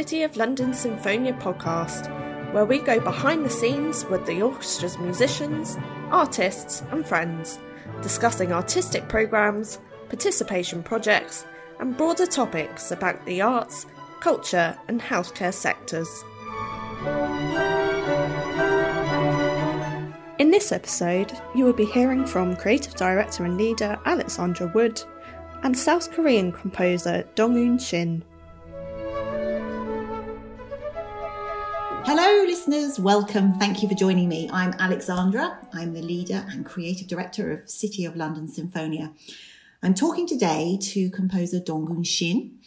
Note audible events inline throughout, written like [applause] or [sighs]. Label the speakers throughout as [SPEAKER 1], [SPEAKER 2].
[SPEAKER 1] City of London Sinfonia podcast, where we go behind the scenes with the orchestra's musicians, artists, and friends, discussing artistic programmes, participation projects, and broader topics about the arts, culture, and healthcare sectors. In this episode, you will be hearing from creative director and leader Alexandra Wood and South Korean composer Dong-Eun Shin.
[SPEAKER 2] Hello, listeners. Welcome. Thank you for joining me. I'm Alexandra. I'm the leader and creative director of City of London Sinfonia. I'm talking today to composer Dong-Eun Shin.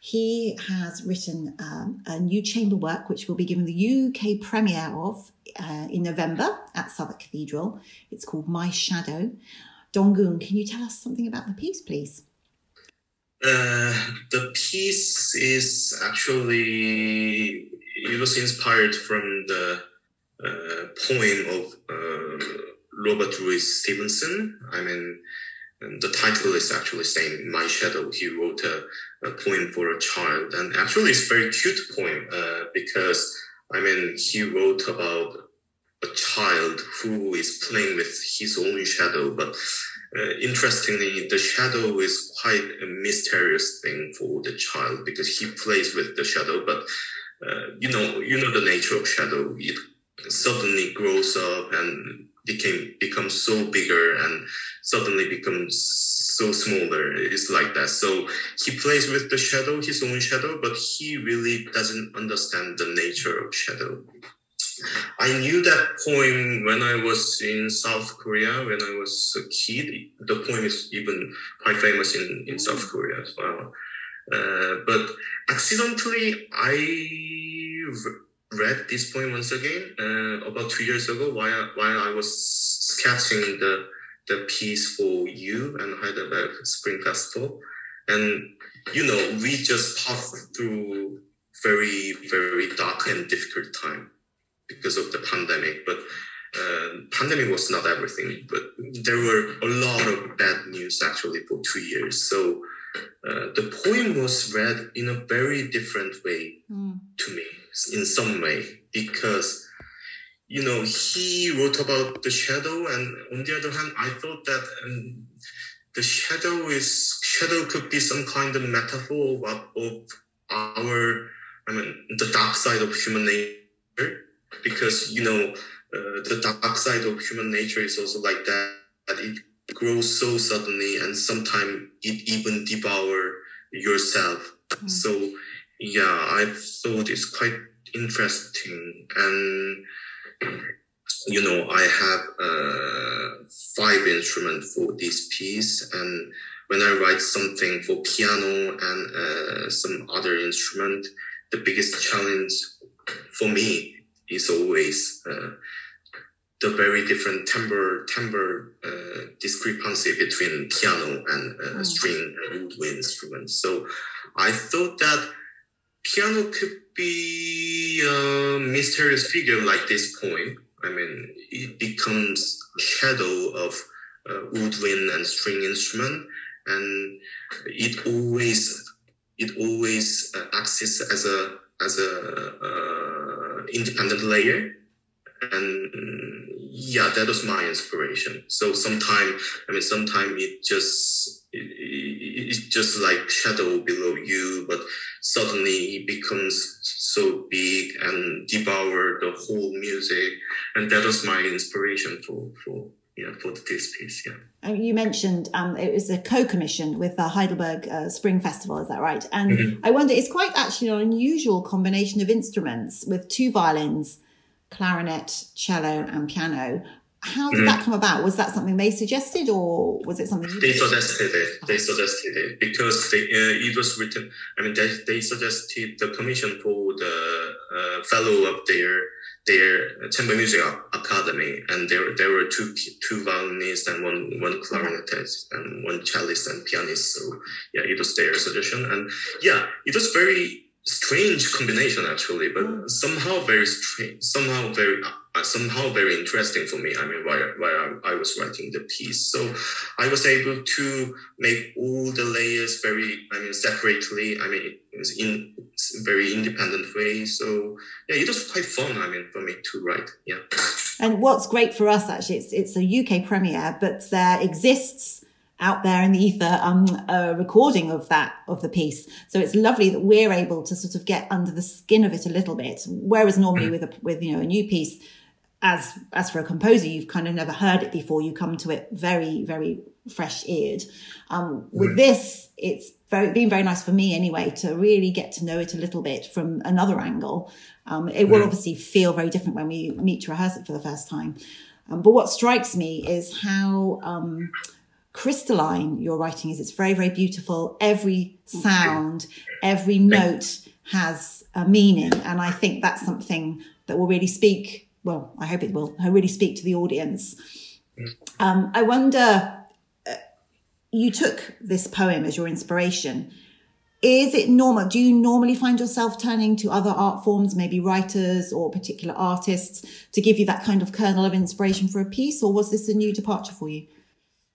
[SPEAKER 2] He has written um, a new chamber work, which will be given the UK premiere of uh, in November at Southwark Cathedral. It's called My Shadow. Dong-Eun, can you tell us something about the piece, please?
[SPEAKER 3] Uh, the piece is actually it was inspired from the uh, poem of uh, Robert Louis Stevenson. I mean, the title is actually saying "My Shadow." He wrote a, a poem for a child, and actually, it's a very cute poem uh, because I mean, he wrote about a child who is playing with his own shadow, but uh, interestingly, the shadow is quite a mysterious thing for the child because he plays with the shadow, but uh, you know, you know the nature of shadow. It suddenly grows up and became becomes so bigger and suddenly becomes so smaller. It's like that. So he plays with the shadow, his own shadow, but he really doesn't understand the nature of shadow. I knew that poem when I was in South Korea when I was a kid. The poem is even quite famous in, in South Korea as well. Uh, but accidentally, I read this poem once again uh, about two years ago while while I was sketching the the piece for you and Heidelberg Spring Festival, and you know we just passed through very very dark and difficult time because of the pandemic, but. Uh, pandemic was not everything, but there were a lot of bad news actually for two years. So uh, the poem was read in a very different way mm. to me, in some way, because you know he wrote about the shadow, and on the other hand, I thought that um, the shadow is shadow could be some kind of metaphor of, of our, I mean, the dark side of human nature, because you know uh, the dark side of human nature is also like that. that it grows so suddenly and sometimes it even devour yourself mm. so yeah i thought it's quite interesting and you know i have uh, five instruments for this piece and when i write something for piano and uh, some other instrument the biggest challenge for me is always uh, the very different timbre timbre uh, discrepancy between piano and uh, mm. string and woodwind instruments. So I thought that piano could be a mysterious figure like this poem. I mean, it becomes a shadow of uh, woodwind and string instrument, and it always it always uh, acts as a as a uh, independent layer and yeah, that was my inspiration. So sometime, I mean, sometime it just it, just like shadow below you, but suddenly it becomes so big and devour the whole music, and that was my inspiration for for yeah, for the this piece. Yeah.
[SPEAKER 2] You mentioned um, it was a co-commission with the Heidelberg uh, Spring Festival. Is that right? And mm-hmm. I wonder, it's quite actually an unusual combination of instruments with two violins clarinet, cello, and piano. How did mm. that come about? Was that something they suggested, or was it something
[SPEAKER 3] they suggested it? They suggested it because they, uh, it was written. I mean, they, they suggested the commission for the uh, fellow of their their chamber music academy, and there there were two two violinists and one one clarinetist and one cellist and pianist. So yeah, it was their suggestion, and yeah, it was very strange combination actually, but
[SPEAKER 2] Mm.
[SPEAKER 3] somehow very strange, somehow very uh, somehow very interesting for me. I mean, while while I, I was writing the piece, so I was able to make all the layers very, I mean, separately. I mean, in very independent way. So yeah, it was quite fun. I mean, for me to write. Yeah.
[SPEAKER 2] And what's great for us actually, it's it's a UK premiere, but there exists out there in the ether um, a recording of that of the piece. So it's lovely that we're able to sort of get under the skin of it a little bit. Whereas normally with a with you know a new piece, as as for a composer, you've kind of never heard it before. You come to it very very fresh eared. Um, with this, it's very been very nice for me anyway to really get to know it a little bit from another angle. Um, it will obviously feel very different when we meet to rehearse it for the first time. Um, but what strikes me is how um, crystalline your writing is. It's very, very beautiful. Every sound, every note has a meaning. And I think that's something that will really speak, well, I hope it will, I really speak to the audience. Um, I wonder, uh, you took this poem as your inspiration. Is it normal? Do you normally find yourself turning to other art forms, maybe writers or particular artists, to give you that kind of kernel of inspiration for a piece, or was this a new departure for you?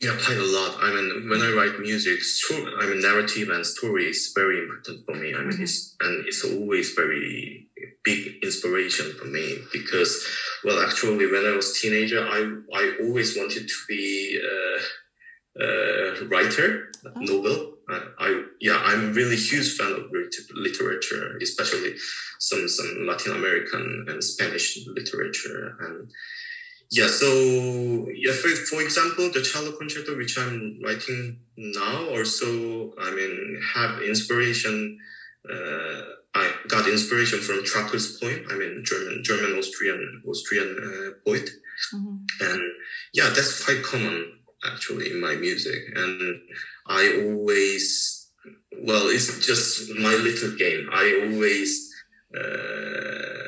[SPEAKER 3] Yeah, quite a lot. I mean, when I write music, sto- I mean, narrative and story is very important for me. I mean, mm-hmm. it's, and it's always very big inspiration for me because, well, actually, when I was teenager, I, I always wanted to be a, a writer, oh. novel. I, I, yeah, I'm really huge fan of lit- literature, especially some, some Latin American and Spanish literature. And yeah, so yeah, for, for example, the cello concerto which I'm writing now, also, I mean, have inspiration. Uh, I got inspiration from Trakl poem. I mean, German, German, Austrian, Austrian uh, poet, and yeah, that's quite common actually in my music. And I always, well, it's just my little game. I always. Uh,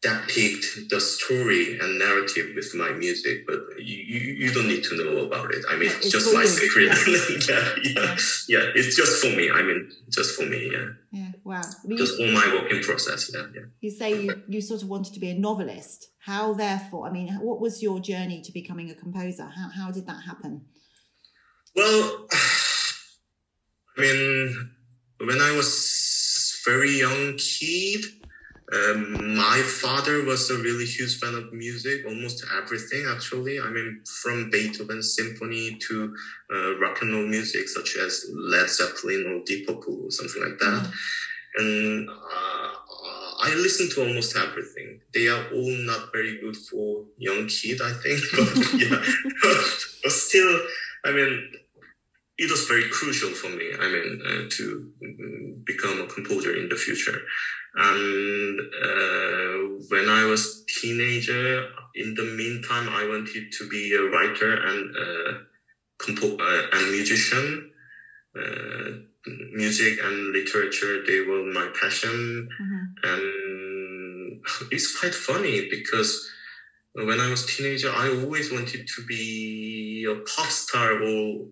[SPEAKER 3] depict the story and narrative with my music, but you, you, don't need to know about it. I mean,
[SPEAKER 2] Yeah,
[SPEAKER 3] it's just my secret.
[SPEAKER 2] Yeah. [laughs]
[SPEAKER 3] yeah, yeah, yeah. It's just for me. I mean, just for me. Yeah,
[SPEAKER 2] Yeah, wow. I
[SPEAKER 3] just all my working process. Yeah, yeah.
[SPEAKER 2] you say you, you sort of wanted to be a novelist. How, therefore, I mean, what was your journey to becoming a composer? How, how did that happen?
[SPEAKER 3] Well, [sighs] I mean, when I was very young kid, um, my father was a really huge fan of music, almost everything actually. I mean, from Beethoven symphony to uh, rock and roll music, such as Led Zeppelin or Deep Purple or something like that. And uh, I listen to almost everything. They are all not very good for young kid, I think. [laughs] But yeah, [laughs] but still, I mean, it was very crucial for me. I mean, uh, to mm, become a composer in the future. And uh, when I was teenager, in the meantime, I wanted to be a writer and uh, compo- uh, and musician. Uh, music and literature, they were my passion.
[SPEAKER 2] Mhm.
[SPEAKER 3] And [laughs] it's quite funny because when I was teenager, I always wanted to be a pop star or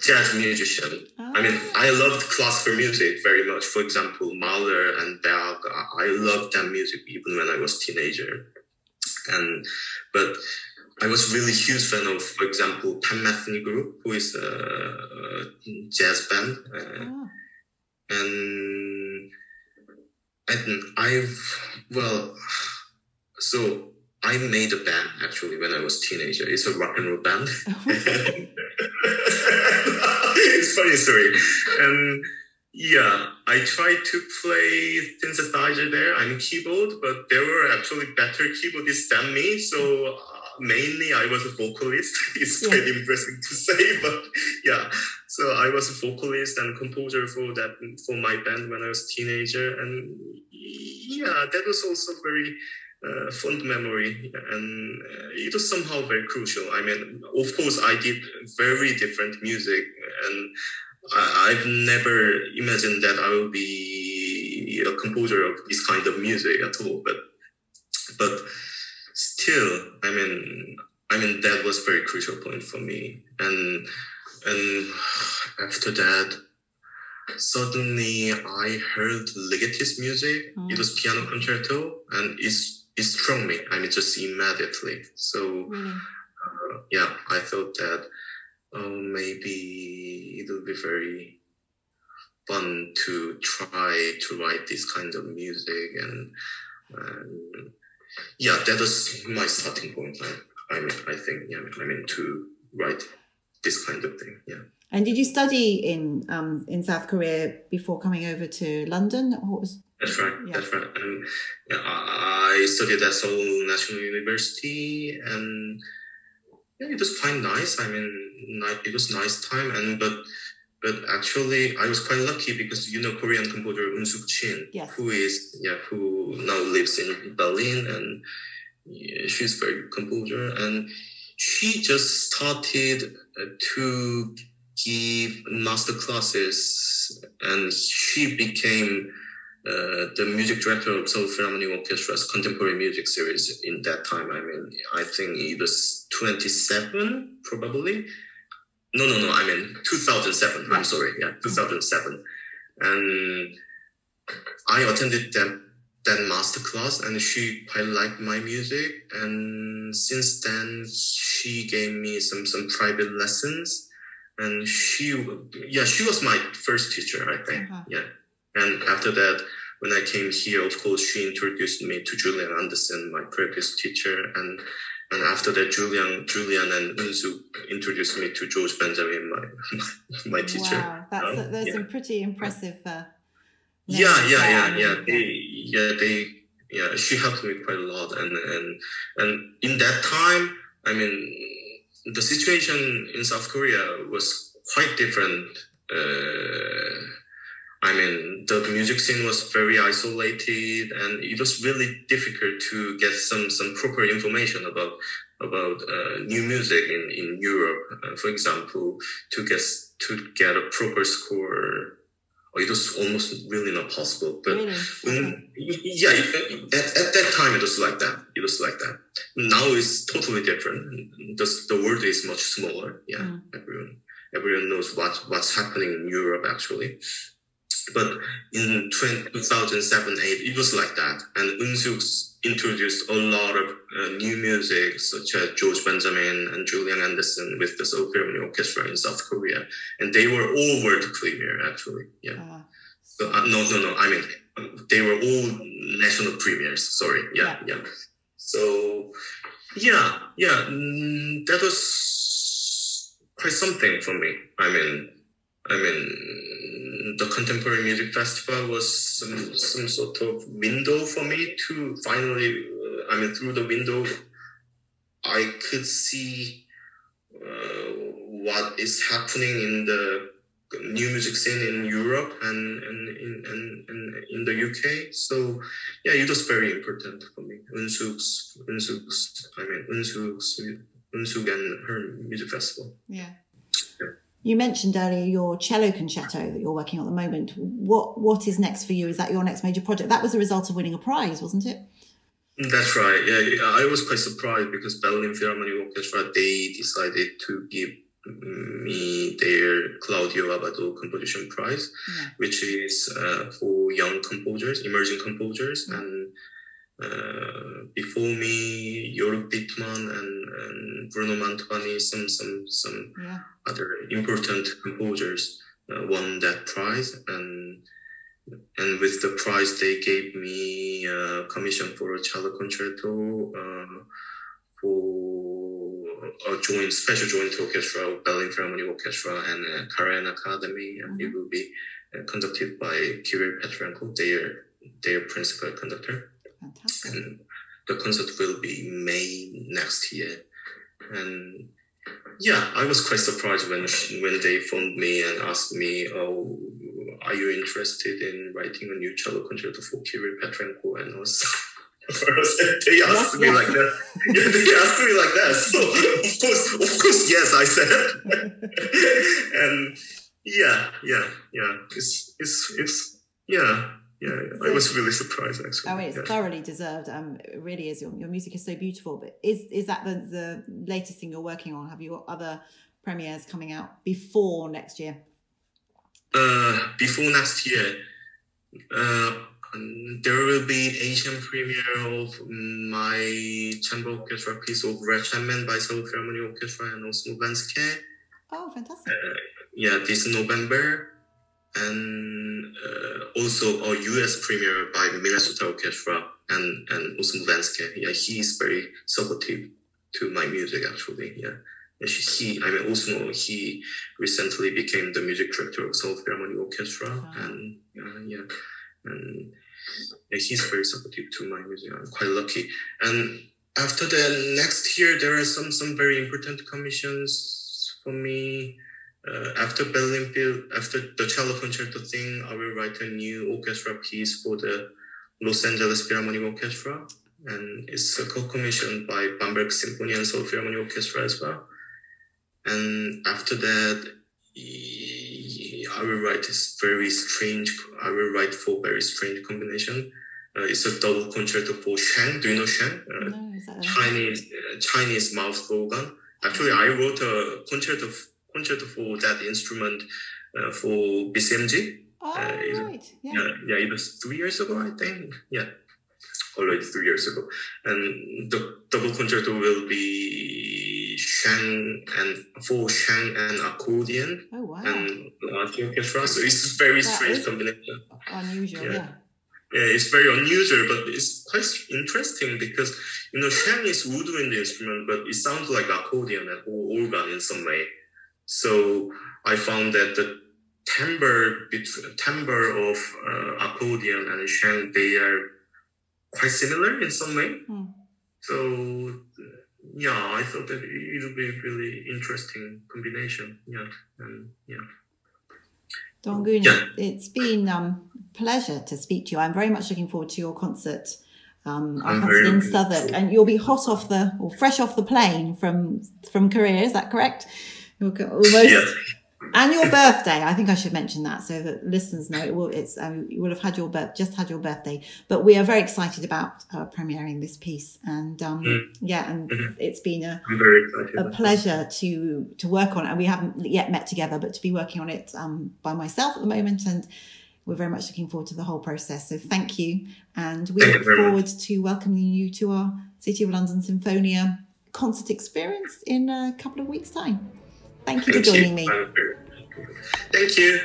[SPEAKER 3] jazz musician. I mean. I loved classical music very much. For example, Mahler and Bach. I loved that music even when I was teenager. And but I was really huge fan of, for example, Pat Metheny Group, who is a, jazz band.
[SPEAKER 2] Ah.
[SPEAKER 3] and and I've well, so I made a band actually when I was teenager. It's a rock and roll band. [laughs] [laughs] funny story, and yeah, I tried to play synthesizer there. I'm keyboard, but there were actually better keyboardists than me. So uh, mainly I was a vocalist. [laughs] it's
[SPEAKER 2] Yeah.
[SPEAKER 3] quite embarrassing to say, [laughs] but yeah. So I was a vocalist and composer for that for my band when I was a teenager, and yeah, that was also very uh, fond memory, and uh, it was somehow very crucial. I mean, of course, I did very different music, and I, I've never imagined that I will be a composer of this kind of music at all. But but still, I mean, I mean that was very crucial point for me, and and after that, suddenly I heard Ligeti's music.
[SPEAKER 2] Mm.
[SPEAKER 3] It was piano concerto, and it's it struck me. I mean, just immediately. So
[SPEAKER 2] Really?
[SPEAKER 3] uh, yeah, I thought that oh, maybe it would be very fun to try to write this kind of music, and, and yeah, that was my starting point. I, I mean, I think yeah, I mean to write this kind of thing. Yeah.
[SPEAKER 2] And did you study in um, in South Korea before coming over to London? Or was
[SPEAKER 3] That's right.
[SPEAKER 2] Yeah.
[SPEAKER 3] That's right. And I studied at Seoul National University, and yeah, it was quite nice. I mean, it was nice time, and but but actually, I was quite lucky because you know Korean composer Unsuk Chin,
[SPEAKER 2] Yes.
[SPEAKER 3] who is yeah, who now lives in Berlin, and yeah, she's very good composer, and she just started uh, to give master classes, and she became uh, the music director of Seoul Philharmonic Orchestra's contemporary music series in that time. I mean, I think it was 27, probably. No, no, no. I mean, 2007. I'm sorry. Yeah, 2007. And I attended that that master class, and she quite liked my music. And since then, she gave me some some private lessons. And she, yeah, she was my first teacher, I think.
[SPEAKER 2] Uh-huh.
[SPEAKER 3] Yeah. And after that, when I came here, of course, she introduced me to Julian Anderson, my previous teacher, and and after that, Julian, Julian and unzu introduced me to George Benjamin, my [laughs] my teacher.
[SPEAKER 2] Wow, that's
[SPEAKER 3] Oh,
[SPEAKER 2] there's
[SPEAKER 3] yeah.
[SPEAKER 2] some pretty impressive. Uh,
[SPEAKER 3] Yeah, yeah, yeah, yeah. They, yeah, they, yeah. She helped me quite a lot, and and and in that time, I mean, the situation in South Korea was quite different. Uh, I mean, the music scene was very isolated, and it was really difficult to get some some proper information about about uh, new music in in Europe. Uh, for example, to get to get a proper score, it was almost really not possible. But
[SPEAKER 2] Really?
[SPEAKER 3] Mm, yeah, at, at that time it was like that. It was like that. Now it's totally different. The, the world is much smaller. Yeah,
[SPEAKER 2] Mm.
[SPEAKER 3] everyone everyone knows what what's happening in Europe actually. But in 2007, 8, it was like that. And Unsuk introduced a lot of uh, new music, such as George Benjamin and Julian Anderson with the Seoul Philharmonic Orchestra in South Korea. And they were all world premiere, actually. Yeah.
[SPEAKER 2] Uh,
[SPEAKER 3] So, uh, no, no, no. I mean, they were all national premieres. Sorry. Yeah, yeah. So, yeah, yeah. mm, That was quite something for me. I mean, I mean, the contemporary music festival was some some sort of window for me to finally. Uh, I mean, through the window, I could see uh, what is happening in the new music scene in Europe and and in and, and in the UK. So yeah, it was very important for me. Unsuk's Unsuk's I mean Unsuk's Unsuk and her music festival.
[SPEAKER 2] yeah. You mentioned earlier your cello concerto that you're working on at the moment. What what is next for you? Is that your next major project? That was the result of winning a prize, wasn't it?
[SPEAKER 3] That's right. Yeah, I was quite surprised because Berlin Philharmonic Orchestra they decided to give me their Claudio Abbado Composition Prize,
[SPEAKER 2] Yeah.
[SPEAKER 3] which is uh, for young composers, emerging composers,
[SPEAKER 2] Mm.
[SPEAKER 3] and uh, before me, Jörg Widmann and, and Bruno Mantovani, some some some
[SPEAKER 2] Yeah.
[SPEAKER 3] other important composers uh, won that prize. And and with the prize they gave me a commission for a cello concerto uh, for a joint special joint orchestra of Berlin Philharmonic Orchestra and uh, Karajan Academy. And it will be uh, conducted by Kirill Petrenko their their principal conductor
[SPEAKER 2] Fantastic.
[SPEAKER 3] and the concert will be May next year. And yeah, I was quite surprised when when they phoned me and asked me, "Oh, are you interested in writing a new cello concerto for Kirill Petrenko?" And I was. First, they asked
[SPEAKER 2] Yes,
[SPEAKER 3] me
[SPEAKER 2] yes.
[SPEAKER 3] like that. Yeah, they [laughs] asked me like that. So of course, of course, yes, I said. [laughs] and yeah, yeah, yeah. It's it's it's yeah, yeah. I was really surprised actually.
[SPEAKER 2] Oh, it's
[SPEAKER 3] yeah.
[SPEAKER 2] thoroughly deserved. Um, it really is. Your, your music is so beautiful. But is is that the, the latest thing you're working on? Have you got other premieres coming out before next year?
[SPEAKER 3] uh, before next year, uh, there will be an Asian premiere of my chamber orchestra piece of Red Chapman by Seoul Philharmonic Orchestra and also Vänskä.
[SPEAKER 2] Oh, fantastic. Uh,
[SPEAKER 3] yeah, this November. And uh, also a US premiere by Minnesota Orchestra and, and Vänskä. Yeah, he is very supportive to my music actually. Yeah. And He, I mean, also he recently became the music director of Seoul Philharmonic Orchestra, and uh, yeah, and yeah, he's very supportive to my music. I'm quite lucky. And after the next year, there are some some very important commissions for me. Uh, after Berlin after the cello concerto thing, I will write a new orchestra piece for the Los Angeles Philharmonic Orchestra, and it's a co-commissioned by Bamberg Symphony and Seoul Philharmonic Orchestra as well. And after that, I will write this very strange. I will write for very strange combination. Uh, it's a double concerto for Sheng. Do you know Sheng? Uh, no, Chinese uh, Chinese mouth organ. Actually, I wrote a concerto concerto for that instrument uh, for BCMG.
[SPEAKER 2] Oh, uh, right.
[SPEAKER 3] Yeah. yeah, yeah, it was three years ago, I think. Yeah, already three years ago. And the double concerto will be Sheng and for Sheng and accordion
[SPEAKER 2] oh, wow.
[SPEAKER 3] and large orchestra. So it's a very
[SPEAKER 2] that
[SPEAKER 3] strange combination.
[SPEAKER 2] Unusual, yeah. yeah.
[SPEAKER 3] yeah. it's very unusual, but it's quite interesting because you know Sheng is wood in instrument, but it sounds like accordion and organ in some way. So I found that the timbre timbre of uh, accordion and Sheng they are quite similar in some way.
[SPEAKER 2] Hmm.
[SPEAKER 3] So yeah, I thought that it would be a really interesting combination. Yeah, and yeah.
[SPEAKER 2] Dong-Eun, yeah. it's been um, pleasure to speak to you. I'm very much looking forward to your concert. Um, our concert in Southwark, and you'll be hot off the or fresh off the plane from from Korea. Is that correct? You'll almost yeah and your birthday. I think I should mention that so that listeners know it will. It's um, you will have had your birth, just had your birthday, but we are very excited about uh, premiering this piece, and um, mm. yeah, and mm-hmm. it's been a a pleasure to to work on it. And we haven't yet met together, but to be working on it um, by myself at the moment, and we're very much looking forward to the whole process. So thank you, and we thank look forward much. to welcoming you to our City of London Sinfonia concert experience in a couple of weeks' time. Thank you Thank for joining you. me.
[SPEAKER 3] Thank you.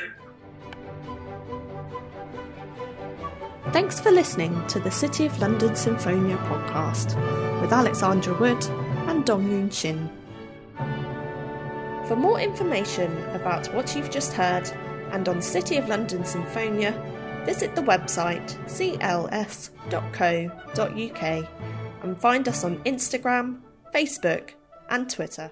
[SPEAKER 1] Thanks for listening to the City of London Sinfonia podcast with Alexandra Wood and Dong-Eun Shin. For more information about what you've just heard and on City of London Sinfonia, visit the website cls.co.uk and find us on Instagram, Facebook, and Twitter.